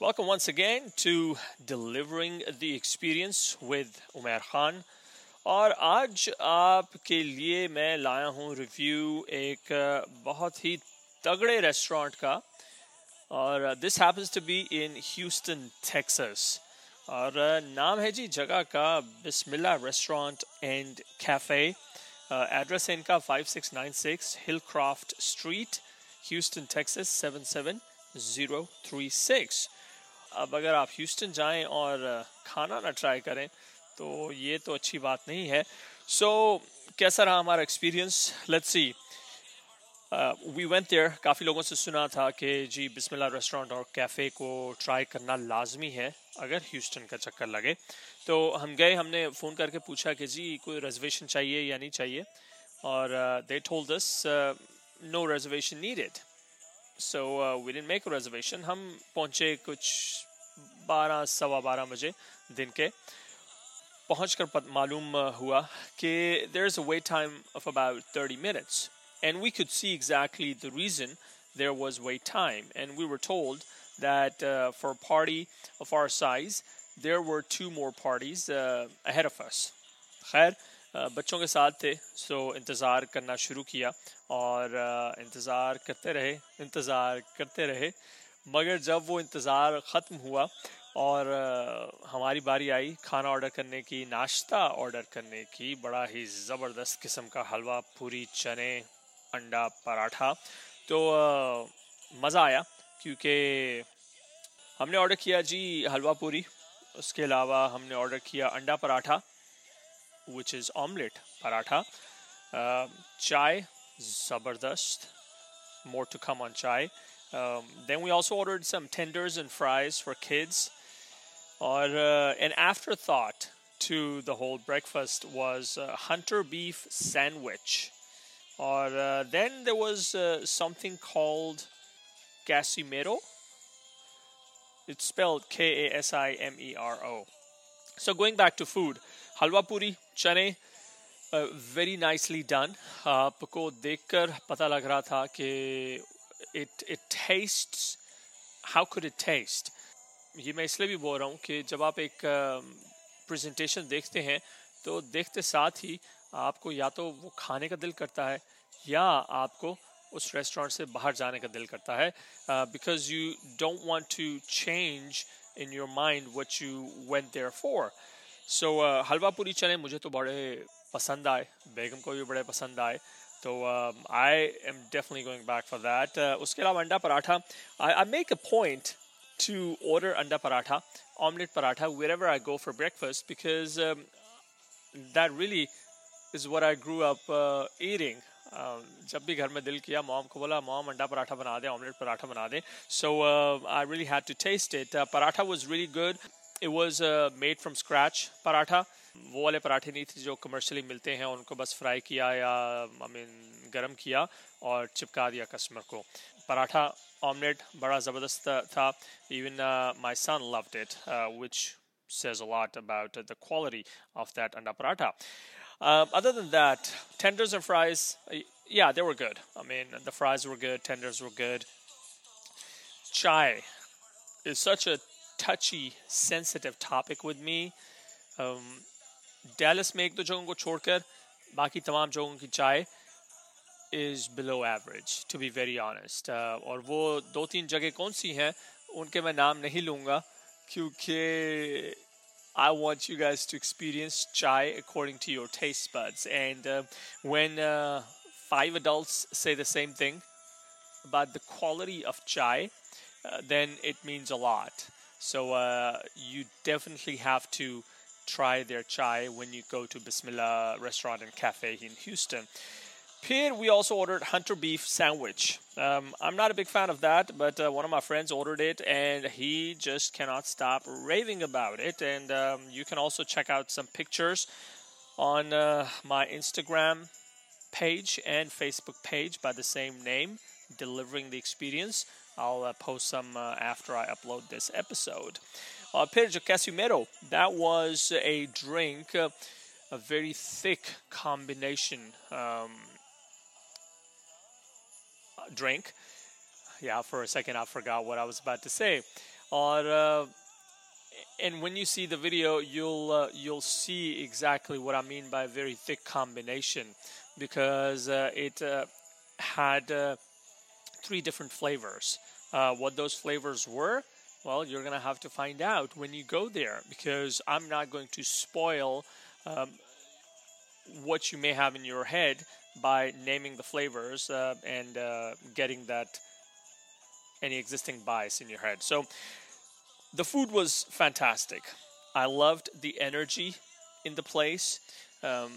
Welcome once again to Delivering the Experience with Umair Khan. और आज आपके लिए मैं लाया हूँ रिव्यू एक बहुत ही तगड़े रेस्टोरेंट का और this happens to be in Houston Texas और नाम है जी जगह का Bismillah restaurant and cafe address है इनका 5696 हिलक्राफ्ट स्ट्रीट ह्यूस्टन टेक्सास 77036 अब अगर आप ह्यूस्टन जाएँ और खाना ना ट्राई करें तो ये तो अच्छी बात नहीं है। सो so, कैसा रहा हमारा experience let's see we went there काफ़ी लोगों से सुना था कि जी बिस्मिल्लाह रेस्टोरेंट और कैफ़े को ट्राई करना लाजमी है अगर ह्यूस्टन का चक्कर लगे। तो हम गए हमने फ़ोन करके पूछा कि जी कोई रिजर्वेशन चाहिए या नहीं चाहिए? और they told us no reservation needed so we didn't make reservation हम पहुँचे कुछ बारह सवा बारह बजे दिन के पहुँच कर मालूम हुआ कि there uh, uh, is a wait time of about thirty minutes and we could see exactly the reason there was wait time and we were told that for party of our size there were two more parties ahead of us खैर बच्चों के साथ थे सो इंतज़ार करना शुरू किया और इंतज़ार करते रहे, इंतज़ार करते रहे मगर जब वो इंतज़ार ख़त्म हुआ और हमारी बारी आई खाना ऑर्डर करने की, नाश्ता ऑर्डर करने की, बड़ा ही ज़बरदस्त किस्म का हलवा, पूरी चने, अंडा, पराठा तो मज़ा आया क्योंकि हमने ऑर्डर किया जी हलवा पूरी, उसके अलावा हमने ऑर्डर किया अंडा paratha which is omelette paratha चाय, ज़बरदस्त. More to come on chai. Um, then we also ordered some tenders and fries for kids. Or uh, an afterthought to the whole breakfast was a hunter beef sandwich. Or uh, then there was uh, something called Casimiro. It's spelled K A S I M E R O. So going back to food, हलवा पूरी चने very nicely done आपको देखकर पता लग रहा था कि it it taste how could it taste ये मैं इसलिए भी बोल रहा हूँ कि जब आप एक प्रेजेंटेशन uh, देखते हैं तो देखते साथ ही आपको या तो वो खाने का दिल करता है या आपको उस रेस्टोरेंट से बाहर जाने का दिल करता है because you don't want to change in your mind what you went there for so uh, halwa puri chane मुझे तो बड़े पसंद आए बेगम को भी बड़े पसंद आए तो I am definitely going back for that उसके अलावा अंडा पराठा आई I make a point to order anda paratha, omelette paratha, wherever I go for breakfast because um, that really is what I grew up uh, eating. Uh, जब भी घर में दिल किया mom को बोला मॉम अंडा पराठा बना दे ऑमलेट पराठा बना दे so I really had to taste it paratha was really good it was made from scratch paratha वो वाले पराठे नहीं थे जो कमर्शियली मिलते हैं उनको बस फ्राई किया या आई मीन गर्म किया और चिपका दिया कस्टमर को पराठा ऑमलेट बड़ा ज़बरदस्त था even my son loved it which says a lot about the quality of that anda paratha. Um, other than that, tenders and fries, yeah, they were good. I mean, the fries were good, tenders were good. Chai is such a touchy, sensitive topic with me. Um, Dallas में एक दो जगहों को छोड़कर बाकी तमाम जगहों की चाय is below average to be very honest uh, और वो दो तीन जगह कौन सी हैं उनके मैं नाम नहीं लूँगा क्योंकि I want you guys to experience chai according to your taste buds and uh, when uh, five adults say the same thing about the quality of chai uh, then it means a lot so uh, you definitely have to try their chai when you go to Bismillah restaurant and cafe in Houston. Here we also ordered hunter beef sandwich. Um, I'm not a big fan of that, but uh, one of my friends ordered it and he just cannot stop raving about it. And um, you can also check out some pictures on uh, my Instagram page and Facebook page by the same name, Delivering the Experience. I'll uh, post some uh, after I upload this episode. Uh, Pedro Casimiro, that was a drink, uh, a very thick combination um, drink. Yeah, for a second I forgot what I was about to say. or uh, and when you see the video you'll uh, you'll see exactly what I mean by a very thick combination because uh, it had three different flavors uh, what those flavors were? Well, you're going to have to find out when you go there because I'm not going to spoil um, what you may have in your head by naming the flavors uh, and uh, getting that any existing bias in your head. So the food was fantastic. I loved the energy in the place. Um,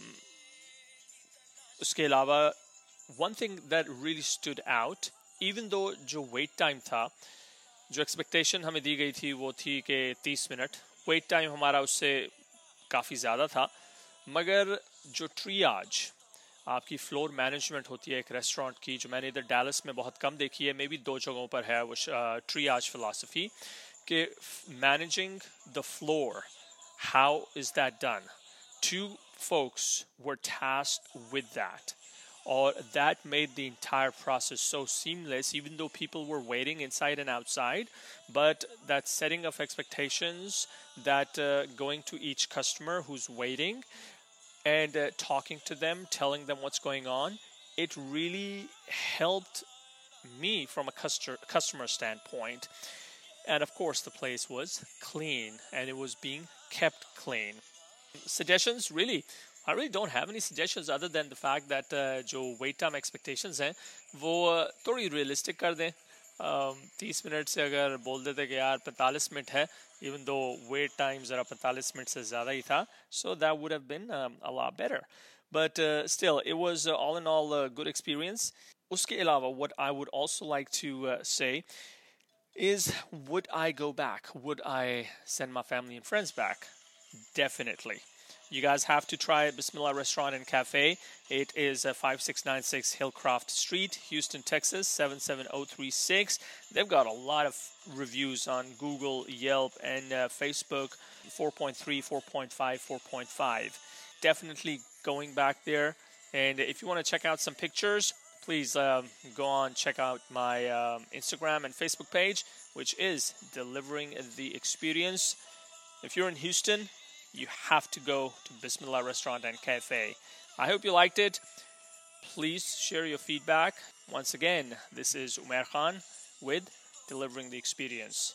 one thing that really stood out even though जो wait time था, जो expectation हमें दी गई थी वो थी कि तीस मिनट वेट टाइम हमारा उससे काफ़ी ज़्यादा था। मगर जो ट्री आज आपकी फ्लोर मैनेजमेंट होती है एक रेस्टोरेंट की, जो मैंने इधर डैलस में बहुत कम देखी है मे बी दो जगहों पर है वो ट्री आज फिलासफी के managing the floor how is that done two folks were task with that Or that made the entire process so seamless, even though people were waiting inside and outside. But that setting of expectations, that uh, going to each customer who's waiting and uh, talking to them, telling them what's going on, it really helped me from a customer customer standpoint and of course, the place was clean and it was being kept clean. Suggestions, really, I really don't have any suggestions other than the fact that uh, जो wait time expectations हैं वो uh, थोड़ी realistic कर दें um, तीस minute से अगर बोल देते कि यार पैंतालीस मिनट है even though wait time ज़रा पैंतालीस मिनट से ज़्यादा ही था so that would have been um, a lot better but uh, still it was uh, all in all a good experience उसके अलावा what I would also like to uh, say is would I go back? Would I send my family and friends back? Definitely. You guys have to try Bismillah Restaurant and Cafe. It is 5696 Hillcroft Street, Houston, Texas 77036. They've got a lot of reviews on Google, Yelp, and uh, Facebook 4.3, 4.5, 4.5. Definitely going back there. And if you want to check out some pictures, please um, go on check out my um, Instagram and Facebook page, which is delivering the experience. If you're in Houston, you have to go to Bismillah Restaurant and Cafe. I hope you liked it. Please share your feedback. Once again, this is Umar Khan with Delivering the Experience.